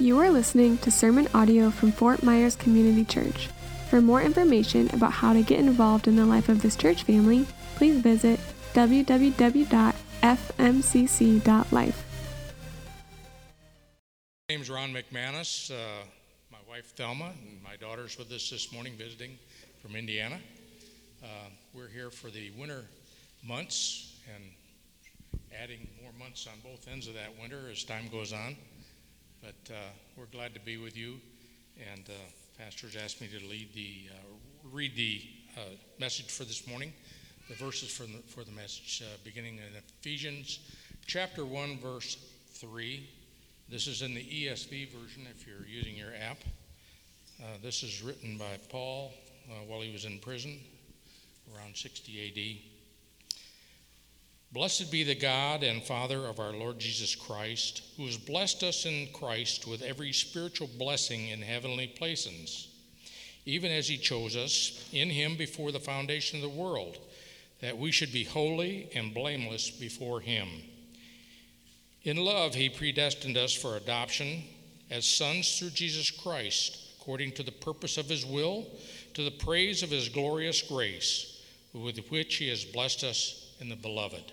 You are listening to sermon audio from Fort Myers Community Church. For more information about how to get involved in the life of this church family, please visit www.fmcc.life. My name's Ron McManus. Uh, my wife Thelma and my daughter's with us this morning visiting from Indiana. Uh, we're here for the winter months and adding more months on both ends of that winter as time goes on. But uh, we're glad to be with you. And uh, pastors asked me to lead the uh, read the uh, message for this morning. The verses for the, for the message, uh, beginning in Ephesians chapter one, verse three. This is in the ESV version if you're using your app. Uh, this is written by Paul while he was in prison around 60 AD. Blessed be the God and Father of our Lord Jesus Christ, who has blessed us in Christ with every spiritual blessing in heavenly places, even as he chose us in him before the foundation of the world, that we should be holy and blameless before him. In love, he predestined us for adoption as sons through Jesus Christ, according to the purpose of his will, to the praise of his glorious grace, with which he has blessed us in the beloved.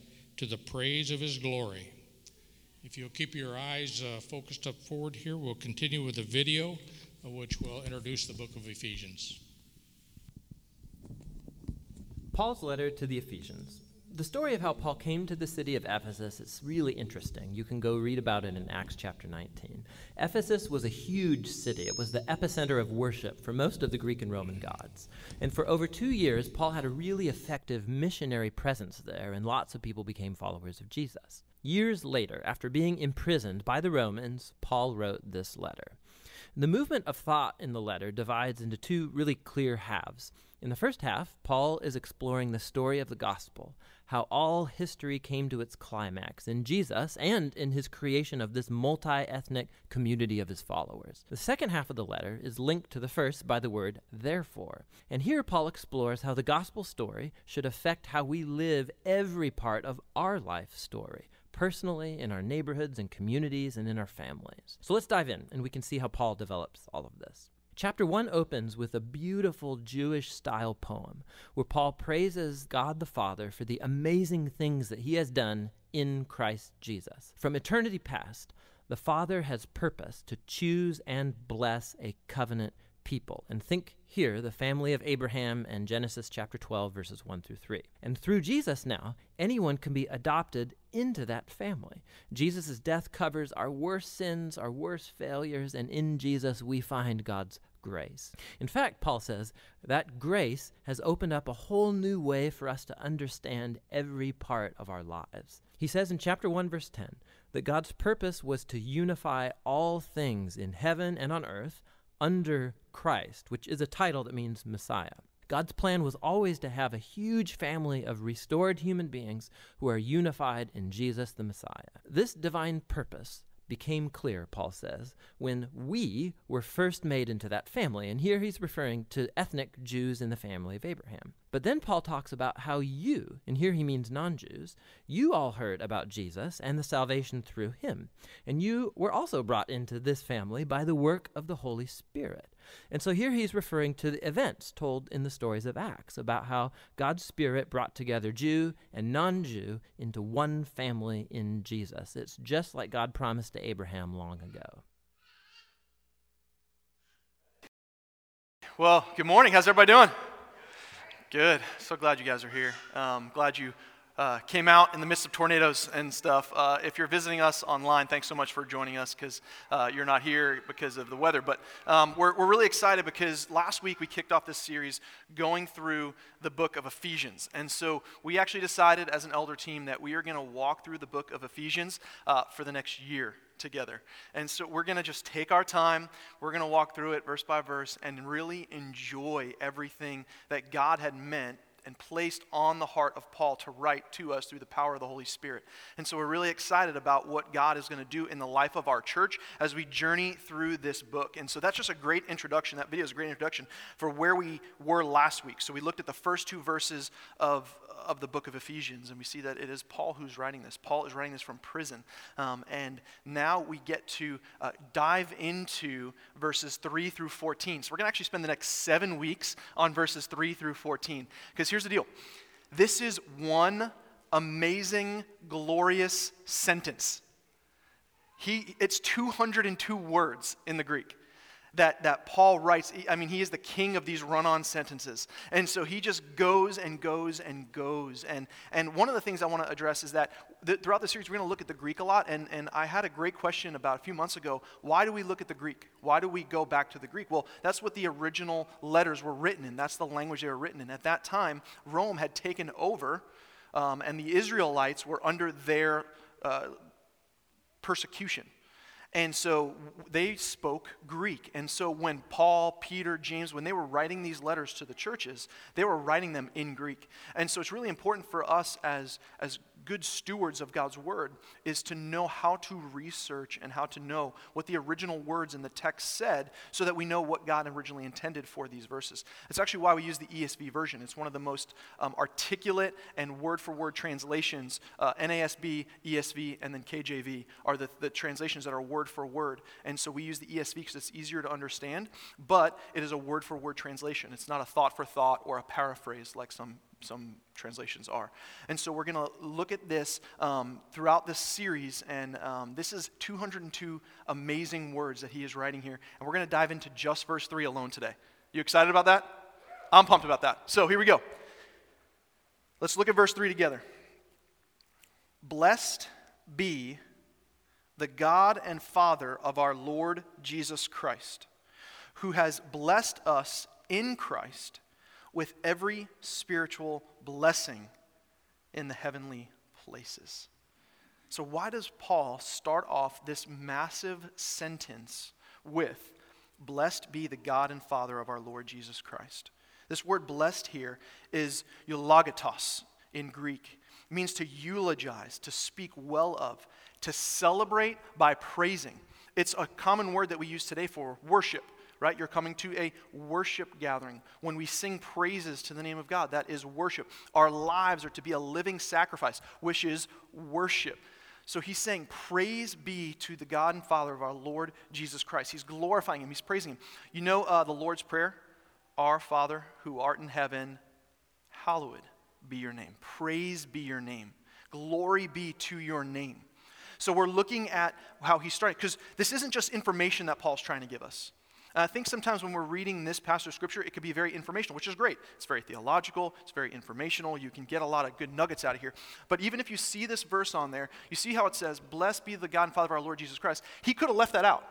to the praise of his glory. If you'll keep your eyes uh, focused up forward here, we'll continue with a video which will introduce the book of Ephesians. Paul's letter to the Ephesians. The story of how Paul came to the city of Ephesus is really interesting. You can go read about it in Acts chapter 19. Ephesus was a huge city. It was the epicenter of worship for most of the Greek and Roman gods. And for over two years, Paul had a really effective missionary presence there, and lots of people became followers of Jesus. Years later, after being imprisoned by the Romans, Paul wrote this letter. The movement of thought in the letter divides into two really clear halves. In the first half, Paul is exploring the story of the gospel, how all history came to its climax in Jesus and in his creation of this multi ethnic community of his followers. The second half of the letter is linked to the first by the word therefore. And here Paul explores how the gospel story should affect how we live every part of our life story personally, in our neighborhoods and communities, and in our families. So let's dive in and we can see how Paul develops all of this. Chapter 1 opens with a beautiful Jewish style poem where Paul praises God the Father for the amazing things that he has done in Christ Jesus. From eternity past, the Father has purposed to choose and bless a covenant people. And think here, the family of Abraham and Genesis chapter 12, verses 1 through 3. And through Jesus now, anyone can be adopted into that family. Jesus' death covers our worst sins, our worst failures, and in Jesus we find God's grace. In fact, Paul says that grace has opened up a whole new way for us to understand every part of our lives. He says in chapter 1, verse 10, that God's purpose was to unify all things in heaven and on earth under Christ, which is a title that means Messiah. God's plan was always to have a huge family of restored human beings who are unified in Jesus the Messiah. This divine purpose became clear, Paul says, when we were first made into that family. And here he's referring to ethnic Jews in the family of Abraham. But then Paul talks about how you, and here he means non Jews, you all heard about Jesus and the salvation through him. And you were also brought into this family by the work of the Holy Spirit. And so here he's referring to the events told in the stories of Acts about how God's Spirit brought together Jew and non Jew into one family in Jesus. It's just like God promised to Abraham long ago. Well, good morning. How's everybody doing? Good. So glad you guys are here. Um, glad you uh, came out in the midst of tornadoes and stuff. Uh, if you're visiting us online, thanks so much for joining us because uh, you're not here because of the weather. But um, we're, we're really excited because last week we kicked off this series going through the book of Ephesians. And so we actually decided as an elder team that we are going to walk through the book of Ephesians uh, for the next year together. And so we're going to just take our time. We're going to walk through it verse by verse and really enjoy everything that God had meant and placed on the heart of Paul to write to us through the power of the Holy Spirit. And so we're really excited about what God is going to do in the life of our church as we journey through this book. And so that's just a great introduction. That video is a great introduction for where we were last week. So we looked at the first two verses of, of the book of Ephesians, and we see that it is Paul who's writing this. Paul is writing this from prison. Um, and now we get to uh, dive into verses 3 through 14. So we're going to actually spend the next seven weeks on verses 3 through 14. Because here's the deal this is one amazing, glorious sentence. He, it's 202 words in the Greek that, that Paul writes. I mean, he is the king of these run on sentences. And so he just goes and goes and goes. And, and one of the things I want to address is that throughout the series, we're going to look at the Greek a lot. And, and I had a great question about a few months ago why do we look at the Greek? Why do we go back to the Greek? Well, that's what the original letters were written in, that's the language they were written in. At that time, Rome had taken over, um, and the Israelites were under their uh, persecution. And so they spoke Greek. And so when Paul, Peter, James, when they were writing these letters to the churches, they were writing them in Greek. And so it's really important for us as, as good stewards of God's word is to know how to research and how to know what the original words in the text said so that we know what God originally intended for these verses. It's actually why we use the ESV version. It's one of the most um, articulate and word for word translations. Uh, NASB, ESV, and then KJV are the, the translations that are word for word. And so we use the ESV because it's easier to understand, but it is a word for word translation. It's not a thought for thought or a paraphrase like some some translations are. And so we're going to look at this um, throughout this series, and um, this is 202 amazing words that he is writing here. And we're going to dive into just verse 3 alone today. You excited about that? I'm pumped about that. So here we go. Let's look at verse 3 together. Blessed be the God and Father of our Lord Jesus Christ, who has blessed us in Christ with every spiritual blessing in the heavenly places. So, why does Paul start off this massive sentence with, Blessed be the God and Father of our Lord Jesus Christ? This word blessed here is eulogatos in Greek. It means to eulogize, to speak well of, to celebrate by praising. It's a common word that we use today for worship right? You're coming to a worship gathering. When we sing praises to the name of God, that is worship. Our lives are to be a living sacrifice, which is worship. So he's saying, Praise be to the God and Father of our Lord Jesus Christ. He's glorifying him, he's praising him. You know uh, the Lord's Prayer? Our Father who art in heaven, hallowed be your name. Praise be your name. Glory be to your name. So we're looking at how he started, because this isn't just information that Paul's trying to give us. I think sometimes when we're reading this passage of scripture, it could be very informational, which is great. It's very theological, it's very informational. You can get a lot of good nuggets out of here. But even if you see this verse on there, you see how it says, Blessed be the God and Father of our Lord Jesus Christ. He could have left that out.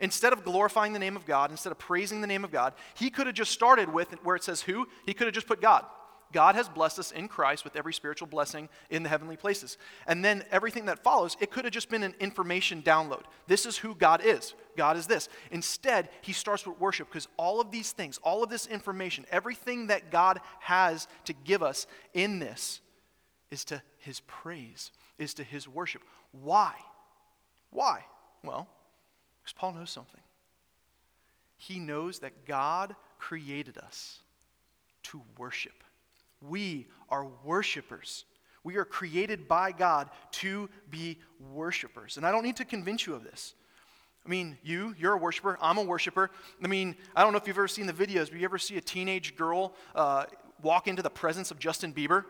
Instead of glorifying the name of God, instead of praising the name of God, he could have just started with where it says who? He could have just put God. God has blessed us in Christ with every spiritual blessing in the heavenly places. And then everything that follows, it could have just been an information download. This is who God is. God is this. Instead, he starts with worship because all of these things, all of this information, everything that God has to give us in this is to his praise, is to his worship. Why? Why? Well, because Paul knows something. He knows that God created us to worship. We are worshipers. We are created by God to be worshipers. And I don't need to convince you of this. I mean, you, you're a worshiper. I'm a worshiper. I mean, I don't know if you've ever seen the videos, but you ever see a teenage girl uh, walk into the presence of Justin Bieber?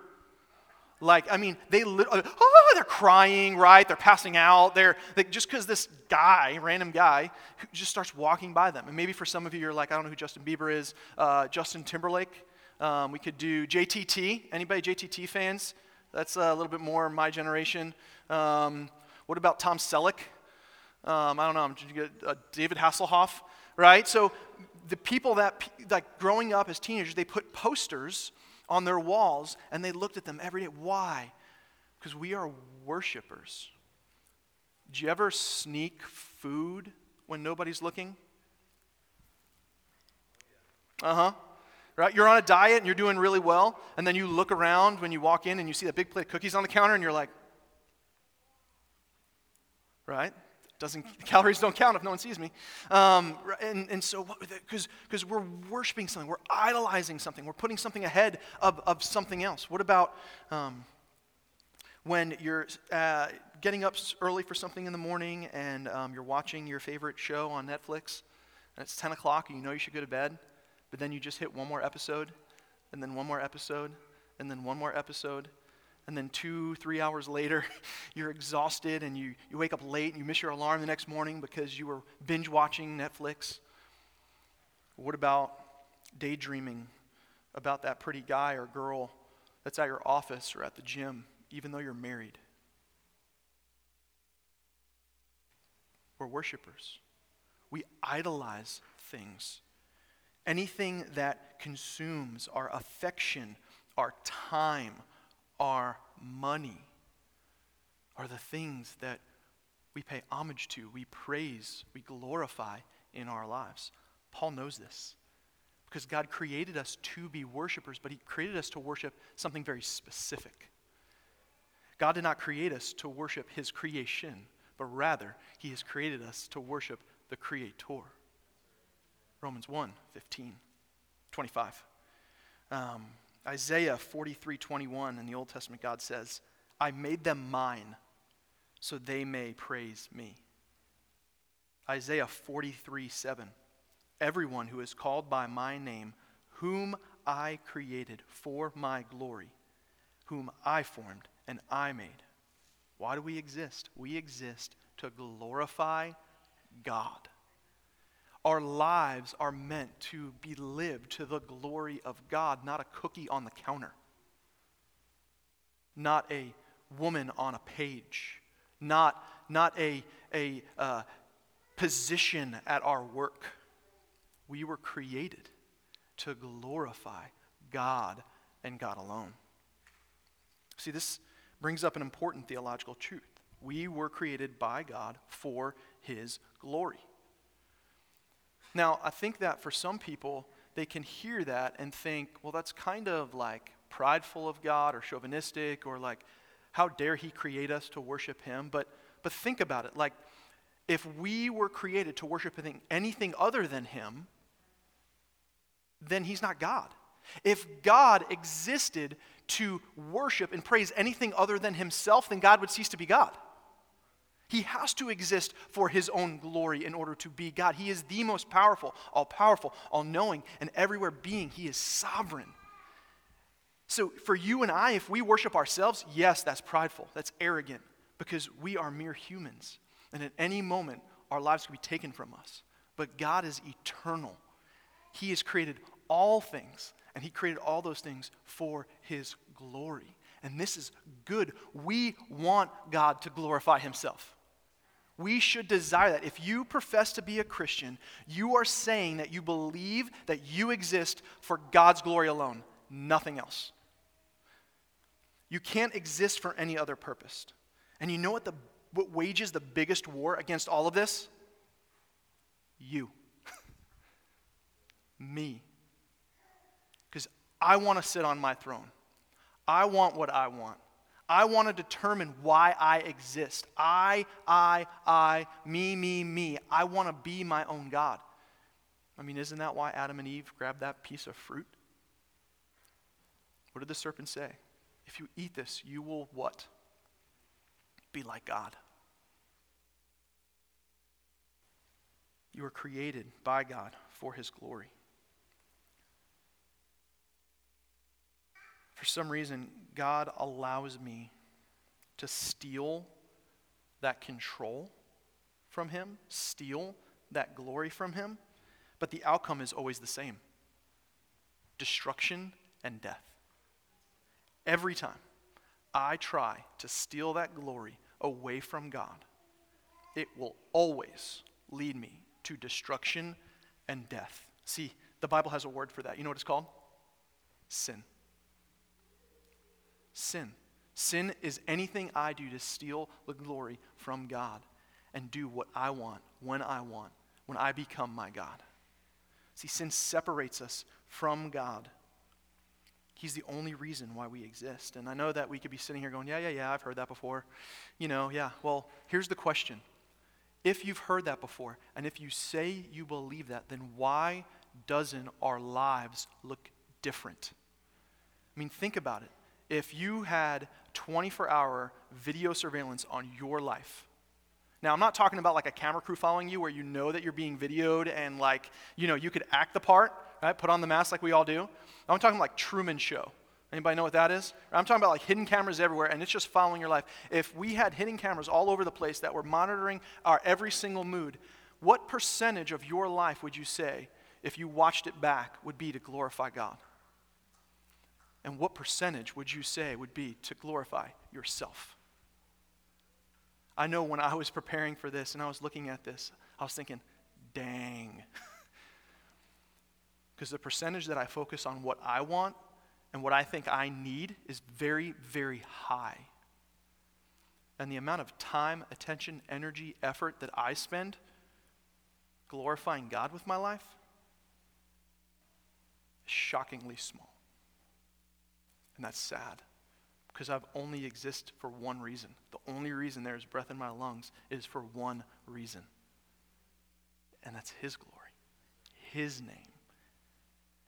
Like, I mean, they, literally, oh, they're crying, right? They're passing out. They're they, just because this guy, random guy, just starts walking by them. And maybe for some of you, you're like, I don't know who Justin Bieber is. Uh, Justin Timberlake. Um, we could do JTT. Anybody JTT fans? That's a little bit more my generation. Um, what about Tom Selleck? Um, I don't know. Did you get uh, David Hasselhoff? Right. So the people that like growing up as teenagers, they put posters on their walls and they looked at them every day. Why? Because we are worshipers. Do you ever sneak food when nobody's looking? Uh huh. Right? You're on a diet and you're doing really well, and then you look around when you walk in and you see that big plate of cookies on the counter and you're like, right? Doesn't, calories don't count if no one sees me. Um, and, and so, because we're worshiping something, we're idolizing something, we're putting something ahead of, of something else. What about um, when you're uh, getting up early for something in the morning and um, you're watching your favorite show on Netflix, and it's 10 o'clock and you know you should go to bed, but then you just hit one more episode, and then one more episode, and then one more episode, and then two, three hours later, you're exhausted and you, you wake up late and you miss your alarm the next morning because you were binge watching Netflix? What about daydreaming about that pretty guy or girl that's at your office or at the gym, even though you're married? We're worshipers. We idolize things. Anything that consumes our affection, our time, our money are the things that we pay homage to, we praise, we glorify in our lives. Paul knows this because God created us to be worshipers, but He created us to worship something very specific. God did not create us to worship His creation, but rather, He has created us to worship the Creator. Romans 1 15, 25. Um, Isaiah 43 21 in the Old Testament, God says, I made them mine so they may praise me. Isaiah 43 7. Everyone who is called by my name, whom I created for my glory, whom I formed and I made. Why do we exist? We exist to glorify God. Our lives are meant to be lived to the glory of God, not a cookie on the counter, not a woman on a page, not, not a, a uh, position at our work. We were created to glorify God and God alone. See, this brings up an important theological truth. We were created by God for His glory. Now, I think that for some people, they can hear that and think, well, that's kind of like prideful of God or chauvinistic or like, how dare he create us to worship him? But, but think about it. Like, if we were created to worship anything other than him, then he's not God. If God existed to worship and praise anything other than himself, then God would cease to be God. He has to exist for his own glory in order to be God. He is the most powerful, all powerful, all knowing, and everywhere being. He is sovereign. So, for you and I, if we worship ourselves, yes, that's prideful, that's arrogant, because we are mere humans. And at any moment, our lives can be taken from us. But God is eternal. He has created all things, and He created all those things for His glory. And this is good. We want God to glorify Himself. We should desire that. If you profess to be a Christian, you are saying that you believe that you exist for God's glory alone, nothing else. You can't exist for any other purpose. And you know what, the, what wages the biggest war against all of this? You. Me. Because I want to sit on my throne. I want what I want. I want to determine why I exist. I, I, I, me, me, me. I want to be my own God. I mean, isn't that why Adam and Eve grabbed that piece of fruit? What did the serpent say? If you eat this, you will what? Be like God. You are created by God for his glory. For some reason, God allows me to steal that control from Him, steal that glory from Him, but the outcome is always the same destruction and death. Every time I try to steal that glory away from God, it will always lead me to destruction and death. See, the Bible has a word for that. You know what it's called? Sin. Sin. Sin is anything I do to steal the glory from God and do what I want, when I want, when I become my God. See, sin separates us from God. He's the only reason why we exist. And I know that we could be sitting here going, yeah, yeah, yeah, I've heard that before. You know, yeah. Well, here's the question. If you've heard that before, and if you say you believe that, then why doesn't our lives look different? I mean, think about it. If you had 24 hour video surveillance on your life, now, I'm not talking about like a camera crew following you where you know that you're being videoed and like, you know, you could act the part, right? Put on the mask like we all do. I'm talking like Truman Show. Anybody know what that is? I'm talking about like hidden cameras everywhere and it's just following your life. If we had hidden cameras all over the place that were monitoring our every single mood, what percentage of your life would you say, if you watched it back, would be to glorify God? And what percentage would you say would be to glorify yourself? I know when I was preparing for this and I was looking at this, I was thinking, dang. Because the percentage that I focus on what I want and what I think I need is very, very high. And the amount of time, attention, energy, effort that I spend glorifying God with my life is shockingly small. And that's sad because I've only exist for one reason. The only reason there is breath in my lungs is for one reason. And that's His glory, His name.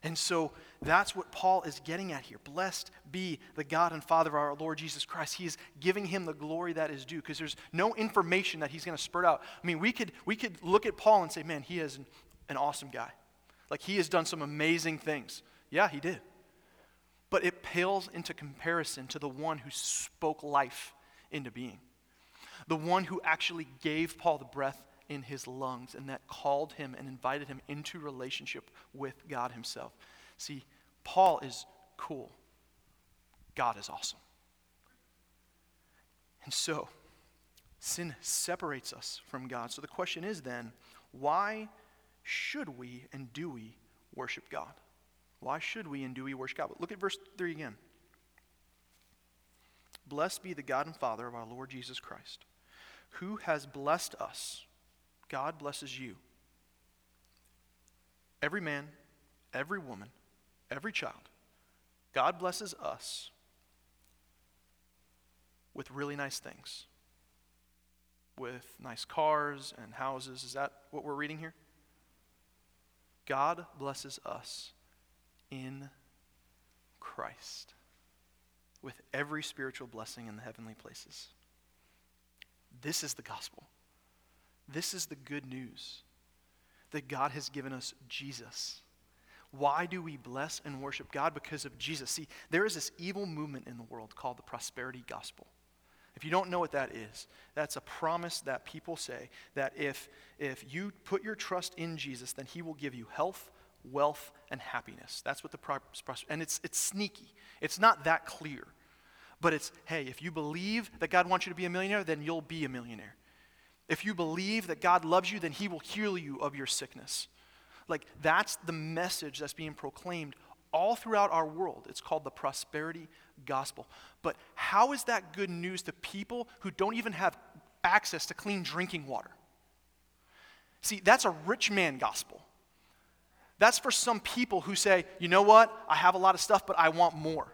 And so that's what Paul is getting at here. Blessed be the God and Father of our Lord Jesus Christ. He is giving him the glory that is due because there's no information that he's going to spurt out. I mean, we could, we could look at Paul and say, man, he is an, an awesome guy. Like, he has done some amazing things. Yeah, he did but it pales into comparison to the one who spoke life into being. The one who actually gave Paul the breath in his lungs and that called him and invited him into relationship with God himself. See, Paul is cool. God is awesome. And so, sin separates us from God. So the question is then, why should we and do we worship God? Why should we and do we worship God? But look at verse 3 again. Blessed be the God and Father of our Lord Jesus Christ, who has blessed us. God blesses you. Every man, every woman, every child. God blesses us with really nice things. With nice cars and houses. Is that what we're reading here? God blesses us in Christ with every spiritual blessing in the heavenly places. This is the gospel. This is the good news that God has given us Jesus. Why do we bless and worship God? Because of Jesus. See, there is this evil movement in the world called the prosperity gospel. If you don't know what that is, that's a promise that people say that if, if you put your trust in Jesus, then he will give you health, wealth, and happiness. That's what the and it's, it's sneaky. It's not that clear. But it's, hey, if you believe that God wants you to be a millionaire, then you'll be a millionaire. If you believe that God loves you, then he will heal you of your sickness. Like, that's the message that's being proclaimed all throughout our world. It's called the prosperity gospel. But how is that good news to people who don't even have access to clean drinking water? See, that's a rich man gospel. That's for some people who say, you know what, I have a lot of stuff, but I want more.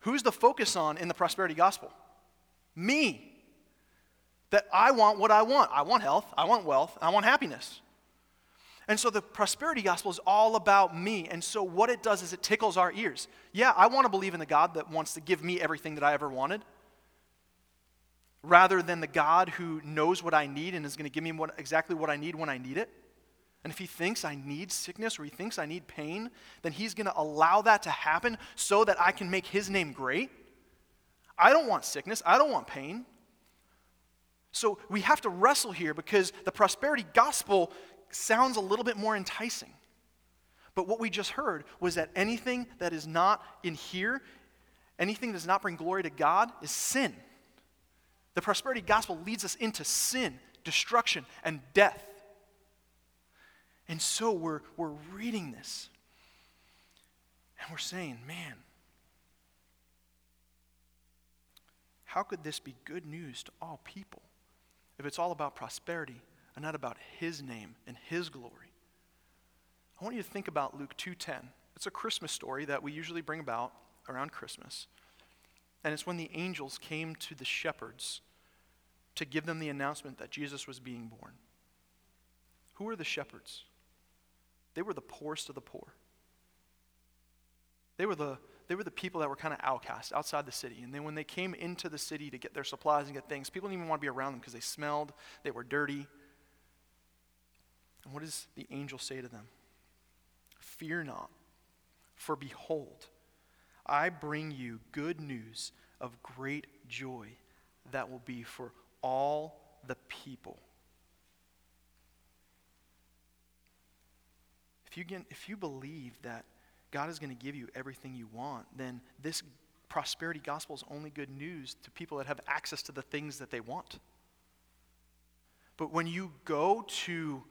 Who's the focus on in the prosperity gospel? Me. That I want what I want. I want health, I want wealth, I want happiness. And so the prosperity gospel is all about me. And so what it does is it tickles our ears. Yeah, I want to believe in the God that wants to give me everything that I ever wanted, rather than the God who knows what I need and is going to give me what, exactly what I need when I need it. And if he thinks I need sickness or he thinks I need pain, then he's going to allow that to happen so that I can make his name great. I don't want sickness. I don't want pain. So we have to wrestle here because the prosperity gospel sounds a little bit more enticing. But what we just heard was that anything that is not in here, anything that does not bring glory to God, is sin. The prosperity gospel leads us into sin, destruction, and death. And so we're, we're reading this and we're saying, man, how could this be good news to all people if it's all about prosperity and not about his name and his glory? I want you to think about Luke 2:10. It's a Christmas story that we usually bring about around Christmas. And it's when the angels came to the shepherds to give them the announcement that Jesus was being born. Who are the shepherds? They were the poorest of the poor. They were the, they were the people that were kind of outcast outside the city. And then when they came into the city to get their supplies and get things, people didn't even want to be around them because they smelled, they were dirty. And what does the angel say to them? Fear not, for behold, I bring you good news of great joy that will be for all the people. If you, if you believe that God is going to give you everything you want, then this prosperity gospel is only good news to people that have access to the things that they want. But when you go to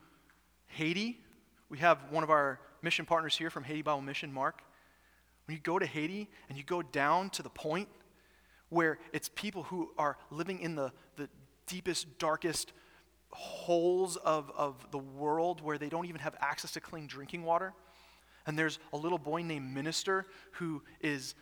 Haiti, we have one of our mission partners here from Haiti Bible Mission, Mark. When you go to Haiti and you go down to the point where it's people who are living in the, the deepest, darkest, holes of, of the world where they don't even have access to clean drinking water. And there's a little boy named Minister who is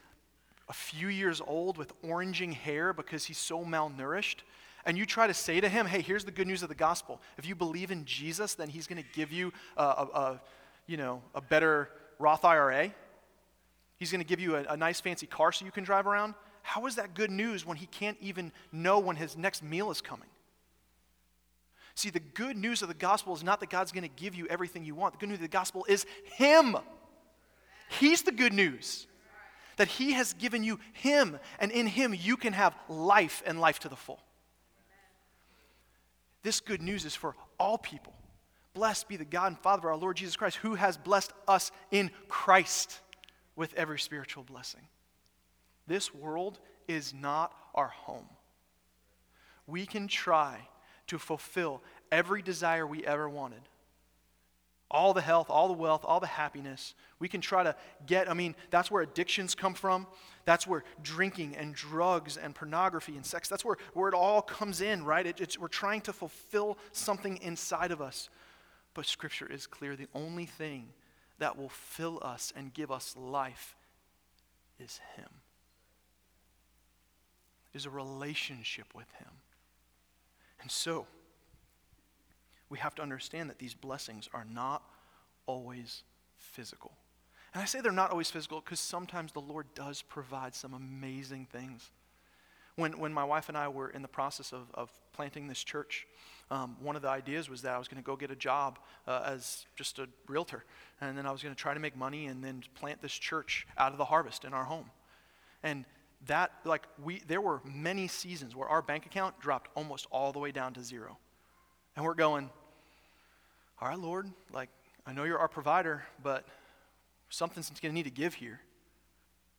a few years old with oranging hair because he's so malnourished. And you try to say to him, hey, here's the good news of the gospel. If you believe in Jesus, then he's going to give you a, a, a, you know, a better Roth IRA. He's going to give you a, a nice fancy car so you can drive around. How is that good news when he can't even know when his next meal is coming? See, the good news of the gospel is not that God's going to give you everything you want. The good news of the gospel is Him. He's the good news. That He has given you Him, and in Him you can have life and life to the full. This good news is for all people. Blessed be the God and Father of our Lord Jesus Christ, who has blessed us in Christ with every spiritual blessing. This world is not our home. We can try to fulfill every desire we ever wanted. All the health, all the wealth, all the happiness. We can try to get, I mean, that's where addictions come from. That's where drinking and drugs and pornography and sex, that's where, where it all comes in, right? It, we're trying to fulfill something inside of us. But Scripture is clear the only thing that will fill us and give us life is Him, is a relationship with Him. And so, we have to understand that these blessings are not always physical. And I say they're not always physical because sometimes the Lord does provide some amazing things. When, when my wife and I were in the process of, of planting this church, um, one of the ideas was that I was going to go get a job uh, as just a realtor. And then I was going to try to make money and then plant this church out of the harvest in our home. And that like we there were many seasons where our bank account dropped almost all the way down to zero. And we're going all right lord like i know you're our provider but something's going to need to give here.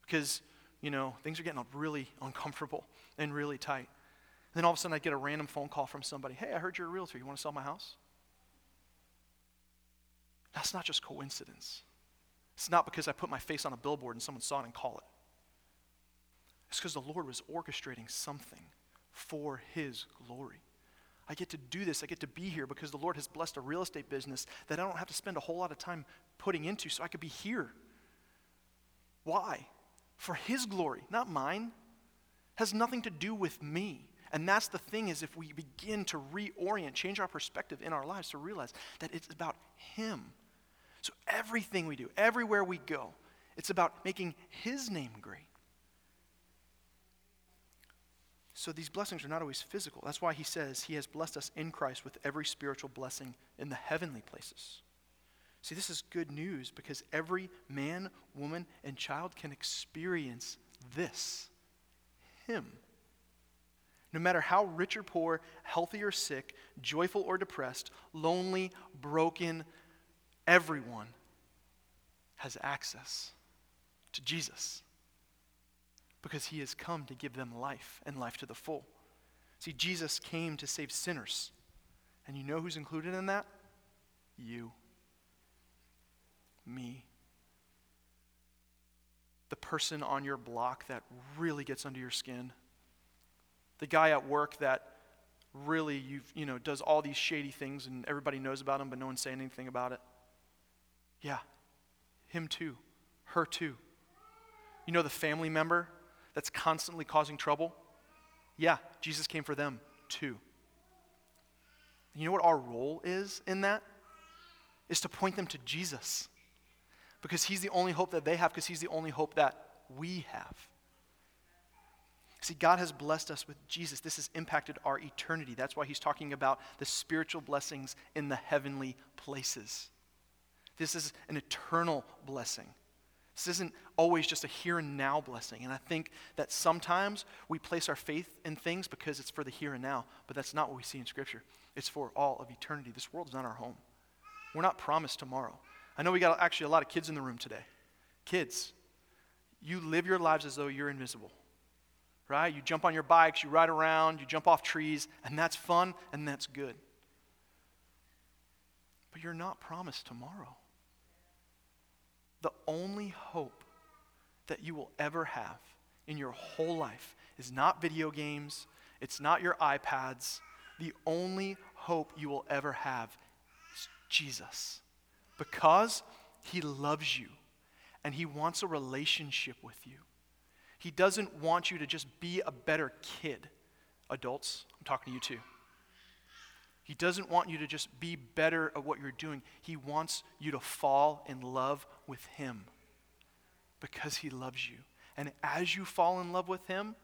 Because you know things are getting really uncomfortable and really tight. And then all of a sudden i get a random phone call from somebody hey i heard you're a realtor. You want to sell my house? That's not just coincidence. It's not because i put my face on a billboard and someone saw it and called it it's because the Lord was orchestrating something for His glory. I get to do this. I get to be here because the Lord has blessed a real estate business that I don't have to spend a whole lot of time putting into so I could be here. Why? For His glory, not mine. Has nothing to do with me. And that's the thing is if we begin to reorient, change our perspective in our lives to realize that it's about Him. So everything we do, everywhere we go, it's about making His name great. So these blessings are not always physical. That's why he says he has blessed us in Christ with every spiritual blessing in the heavenly places. See, this is good news because every man, woman, and child can experience this Him. No matter how rich or poor, healthy or sick, joyful or depressed, lonely, broken, everyone has access to Jesus because he has come to give them life and life to the full. See, Jesus came to save sinners. And you know who's included in that? You me. The person on your block that really gets under your skin. The guy at work that really you you know does all these shady things and everybody knows about him but no one's saying anything about it. Yeah. Him too. Her too. You know the family member that's constantly causing trouble? Yeah, Jesus came for them too. You know what our role is in that? Is to point them to Jesus because He's the only hope that they have, because He's the only hope that we have. See, God has blessed us with Jesus. This has impacted our eternity. That's why He's talking about the spiritual blessings in the heavenly places. This is an eternal blessing. This isn't always just a here and now blessing. And I think that sometimes we place our faith in things because it's for the here and now, but that's not what we see in Scripture. It's for all of eternity. This world is not our home. We're not promised tomorrow. I know we got actually a lot of kids in the room today. Kids, you live your lives as though you're invisible, right? You jump on your bikes, you ride around, you jump off trees, and that's fun and that's good. But you're not promised tomorrow. The only hope that you will ever have in your whole life is not video games, it's not your iPads. The only hope you will ever have is Jesus because he loves you and he wants a relationship with you. He doesn't want you to just be a better kid. Adults, I'm talking to you too. He doesn't want you to just be better at what you're doing. He wants you to fall in love with him because he loves you. And as you fall in love with him,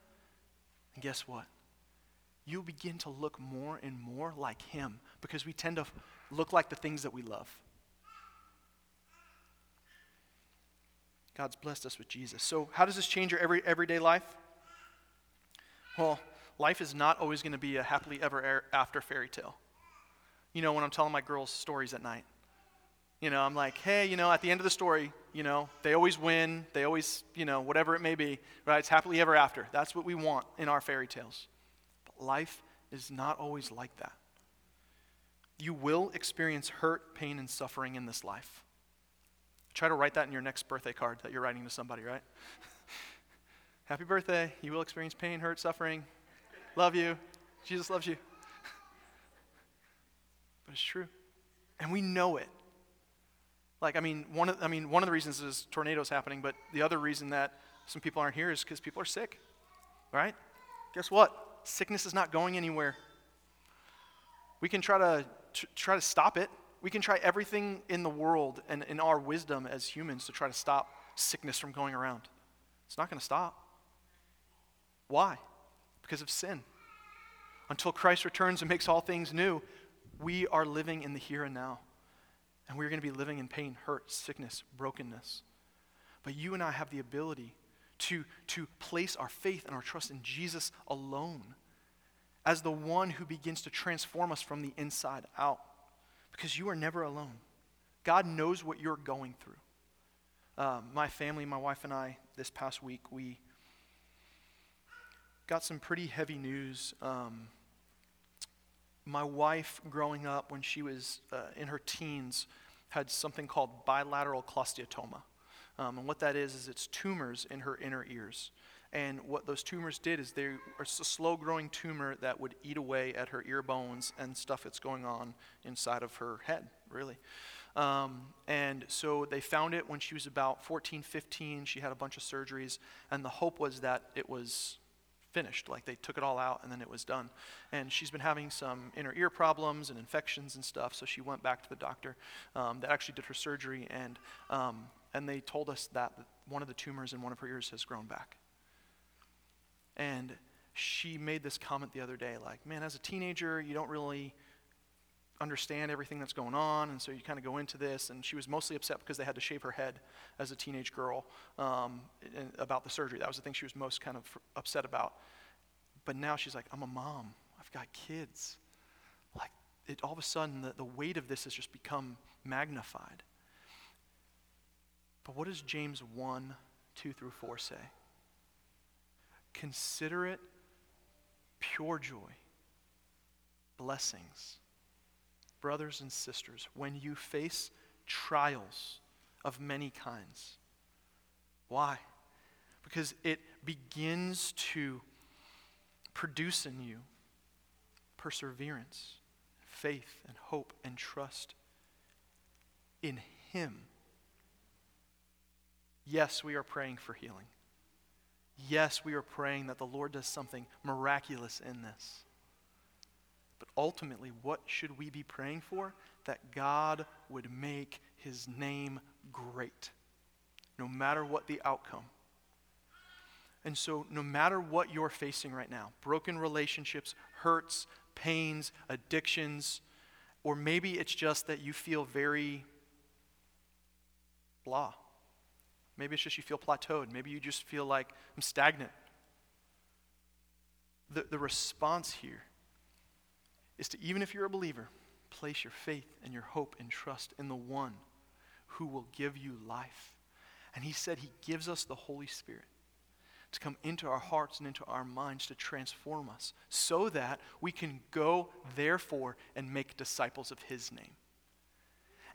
guess what? You'll begin to look more and more like him because we tend to look like the things that we love. God's blessed us with Jesus. So, how does this change your every, everyday life? Well, life is not always going to be a happily ever after fairy tale. You know, when I'm telling my girls stories at night, you know, I'm like, hey, you know, at the end of the story, you know, they always win, they always, you know, whatever it may be, right? It's happily ever after. That's what we want in our fairy tales. But life is not always like that. You will experience hurt, pain, and suffering in this life. Try to write that in your next birthday card that you're writing to somebody, right? Happy birthday. You will experience pain, hurt, suffering. Love you. Jesus loves you. But it's true. And we know it. Like, I mean, one of, I mean, one of the reasons is tornadoes happening, but the other reason that some people aren't here is because people are sick, right? Guess what? Sickness is not going anywhere. We can try to, try to stop it, we can try everything in the world and in our wisdom as humans to try to stop sickness from going around. It's not going to stop. Why? Because of sin. Until Christ returns and makes all things new, we are living in the here and now. And we're going to be living in pain, hurt, sickness, brokenness. But you and I have the ability to, to place our faith and our trust in Jesus alone as the one who begins to transform us from the inside out because you are never alone. God knows what you're going through. Uh, my family, my wife and I, this past week, we got some pretty heavy news. Um, my wife, growing up when she was uh, in her teens, had something called bilateral cholesteatoma. Um, and what that is, is it's tumors in her inner ears. And what those tumors did is they are a slow growing tumor that would eat away at her ear bones and stuff that's going on inside of her head, really. Um, and so they found it when she was about 14, 15. She had a bunch of surgeries, and the hope was that it was finished. Like they took it all out and then it was done. And she's been having some inner ear problems and infections and stuff, so she went back to the doctor um, that actually did her surgery, and, um, and they told us that one of the tumors in one of her ears has grown back. And she made this comment the other day like, man, as a teenager, you don't really understand everything that's going on, and so you kind of go into this. And she was mostly upset because they had to shave her head as a teenage girl um, about the surgery. That was the thing she was most kind of upset about. But now she's like, I'm a mom. I've got kids. Like, it, all of a sudden, the, the weight of this has just become magnified. But what does James 1 2 through 4 say? Consider it pure joy, blessings brothers and sisters, when you face trials of many kinds. Why? Because it begins to produce in you perseverance, faith, and hope, and trust in Him. Yes, we are praying for healing. Yes, we are praying that the Lord does something miraculous in this. But ultimately, what should we be praying for? That God would make his name great, no matter what the outcome. And so, no matter what you're facing right now broken relationships, hurts, pains, addictions, or maybe it's just that you feel very blah. Maybe it's just you feel plateaued. Maybe you just feel like I'm stagnant. The, the response here is to, even if you're a believer, place your faith and your hope and trust in the one who will give you life. And he said he gives us the Holy Spirit to come into our hearts and into our minds to transform us so that we can go, therefore, and make disciples of his name.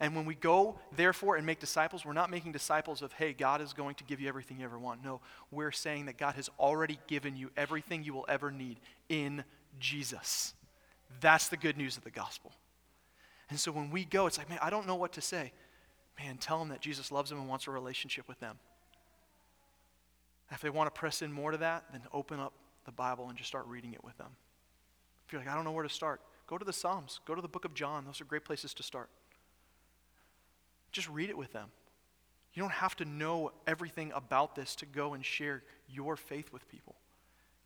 And when we go, therefore, and make disciples, we're not making disciples of, hey, God is going to give you everything you ever want. No, we're saying that God has already given you everything you will ever need in Jesus. That's the good news of the gospel. And so when we go, it's like, man, I don't know what to say. Man, tell them that Jesus loves them and wants a relationship with them. If they want to press in more to that, then open up the Bible and just start reading it with them. If you're like, I don't know where to start, go to the Psalms, go to the book of John. Those are great places to start. Just read it with them. You don't have to know everything about this to go and share your faith with people.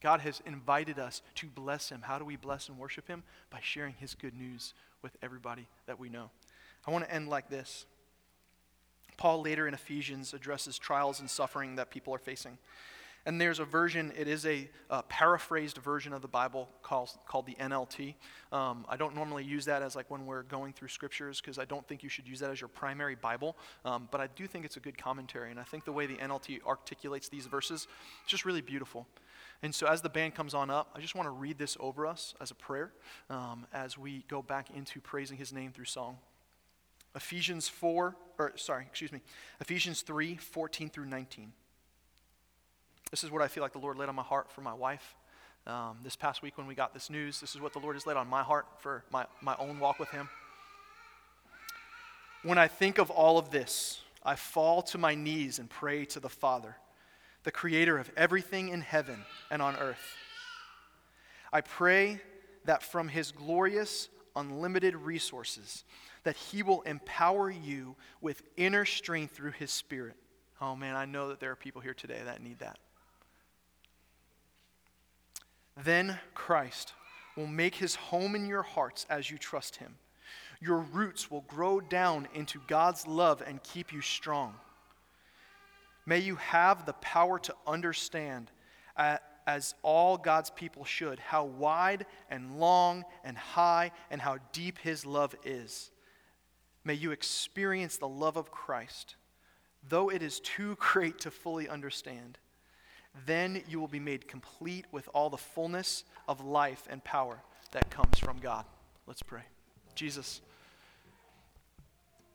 God has invited us to bless him. How do we bless and worship him? By sharing his good news with everybody that we know. I want to end like this. Paul later in Ephesians addresses trials and suffering that people are facing. And there's a version, it is a, a paraphrased version of the Bible called, called the NLT. Um, I don't normally use that as like when we're going through scriptures because I don't think you should use that as your primary Bible. Um, but I do think it's a good commentary. And I think the way the NLT articulates these verses, is just really beautiful. And so, as the band comes on up, I just want to read this over us as a prayer um, as we go back into praising his name through song. Ephesians 4, or sorry, excuse me, Ephesians 3 14 through 19. This is what I feel like the Lord laid on my heart for my wife. Um, this past week when we got this news, this is what the Lord has laid on my heart for my, my own walk with Him. When I think of all of this, I fall to my knees and pray to the Father the creator of everything in heaven and on earth. I pray that from his glorious, unlimited resources, that he will empower you with inner strength through his spirit. Oh man, I know that there are people here today that need that. Then Christ will make his home in your hearts as you trust him. Your roots will grow down into God's love and keep you strong. May you have the power to understand, uh, as all God's people should, how wide and long and high and how deep His love is. May you experience the love of Christ, though it is too great to fully understand. Then you will be made complete with all the fullness of life and power that comes from God. Let's pray. Jesus,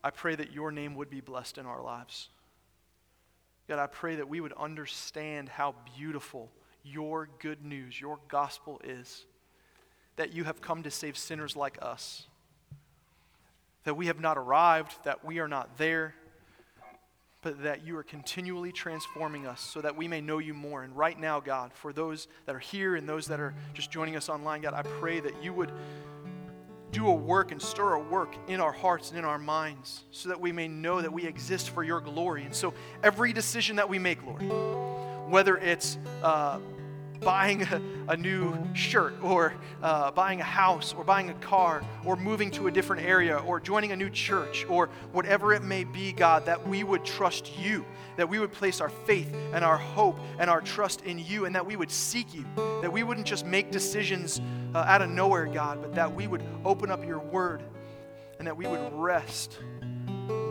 I pray that your name would be blessed in our lives. God, I pray that we would understand how beautiful your good news, your gospel is. That you have come to save sinners like us. That we have not arrived, that we are not there, but that you are continually transforming us so that we may know you more. And right now, God, for those that are here and those that are just joining us online, God, I pray that you would do a work and stir a work in our hearts and in our minds so that we may know that we exist for your glory. And so every decision that we make, Lord, whether it's uh, buying a, a new shirt or uh, buying a house or buying a car or moving to a different area or joining a new church or whatever it may be, God, that we would trust you, that we would place our faith and our hope and our trust in you, and that we would seek you, that we wouldn't just make decisions uh, out of nowhere, God, but that we would open up your word and that we would rest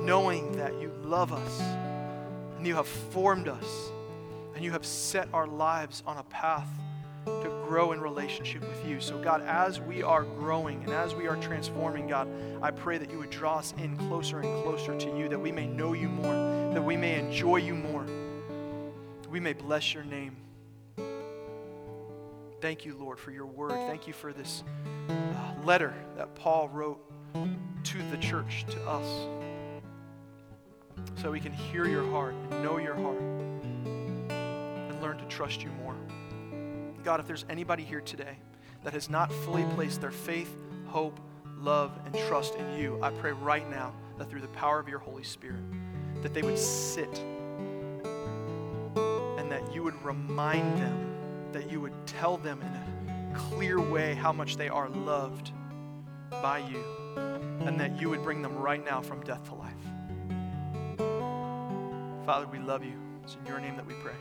knowing that you love us and you have formed us and you have set our lives on a path to grow in relationship with you. So, God, as we are growing and as we are transforming, God, I pray that you would draw us in closer and closer to you, that we may know you more, that we may enjoy you more, we may bless your name. Thank you, Lord, for your word. Thank you for this uh, letter that Paul wrote to the church, to us, so we can hear your heart and know your heart to trust you more. God, if there's anybody here today that has not fully placed their faith, hope, love, and trust in you, I pray right now that through the power of your Holy Spirit, that they would sit and that you would remind them, that you would tell them in a clear way how much they are loved by you, and that you would bring them right now from death to life. Father, we love you. It's in your name that we pray.